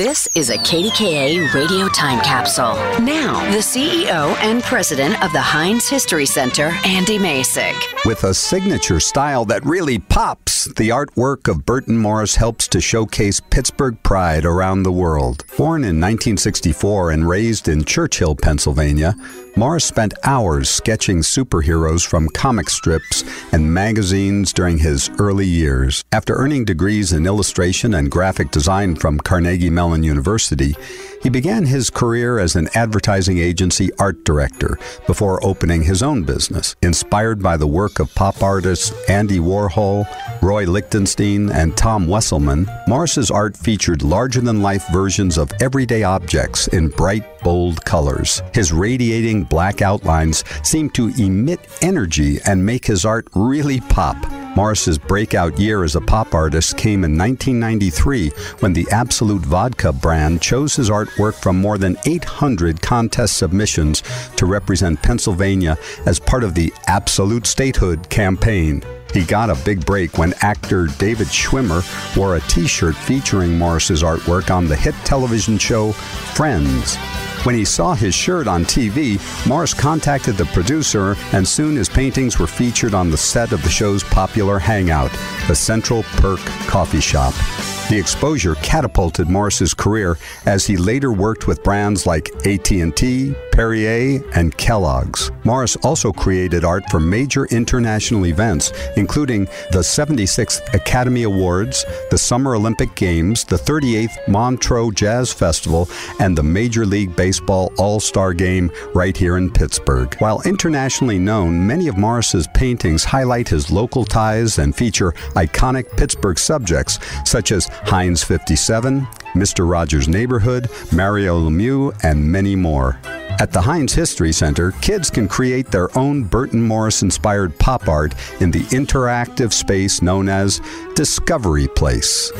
This is a KDKA radio time capsule. Now, the CEO and president of the Heinz History Center, Andy Masich. With a signature style that really pops, the artwork of Burton Morris helps to showcase Pittsburgh pride around the world. Born in 1964 and raised in Churchill, Pennsylvania, Morris spent hours sketching superheroes from comic strips and magazines during his early years. After earning degrees in illustration and graphic design from Carnegie Mellon University, he began his career as an advertising agency art director before opening his own business. Inspired by the work of pop artists Andy Warhol, Roy Lichtenstein, and Tom Wesselmann, Morris's art featured larger than life versions of everyday objects in bright, bold colors. His radiating black outlines seemed to emit energy and make his art really pop. Morris's breakout year as a pop artist came in 1993 when the Absolut Vodka brand chose his artwork from more than 800 contest submissions to represent Pennsylvania as part of the Absolut Statehood campaign. He got a big break when actor David Schwimmer wore a t shirt featuring Morris's artwork on the hit television show Friends. When he saw his shirt on TV, Morris contacted the producer, and soon his paintings were featured on the set of the show's popular hangout, the Central Perk Coffee Shop. The exposure catapulted Morris's career as he later worked with brands like AT&T, Perrier, and Kellogg's. Morris also created art for major international events, including the 76th Academy Awards, the Summer Olympic Games, the 38th Montreux Jazz Festival, and the Major League Baseball All-Star Game right here in Pittsburgh. While internationally known, many of Morris's paintings highlight his local ties and feature iconic Pittsburgh subjects such as Heinz 57, Mr. Rogers' Neighborhood, Mario Lemieux, and many more. At the Heinz History Center, kids can create their own Burton Morris inspired pop art in the interactive space known as Discovery Place.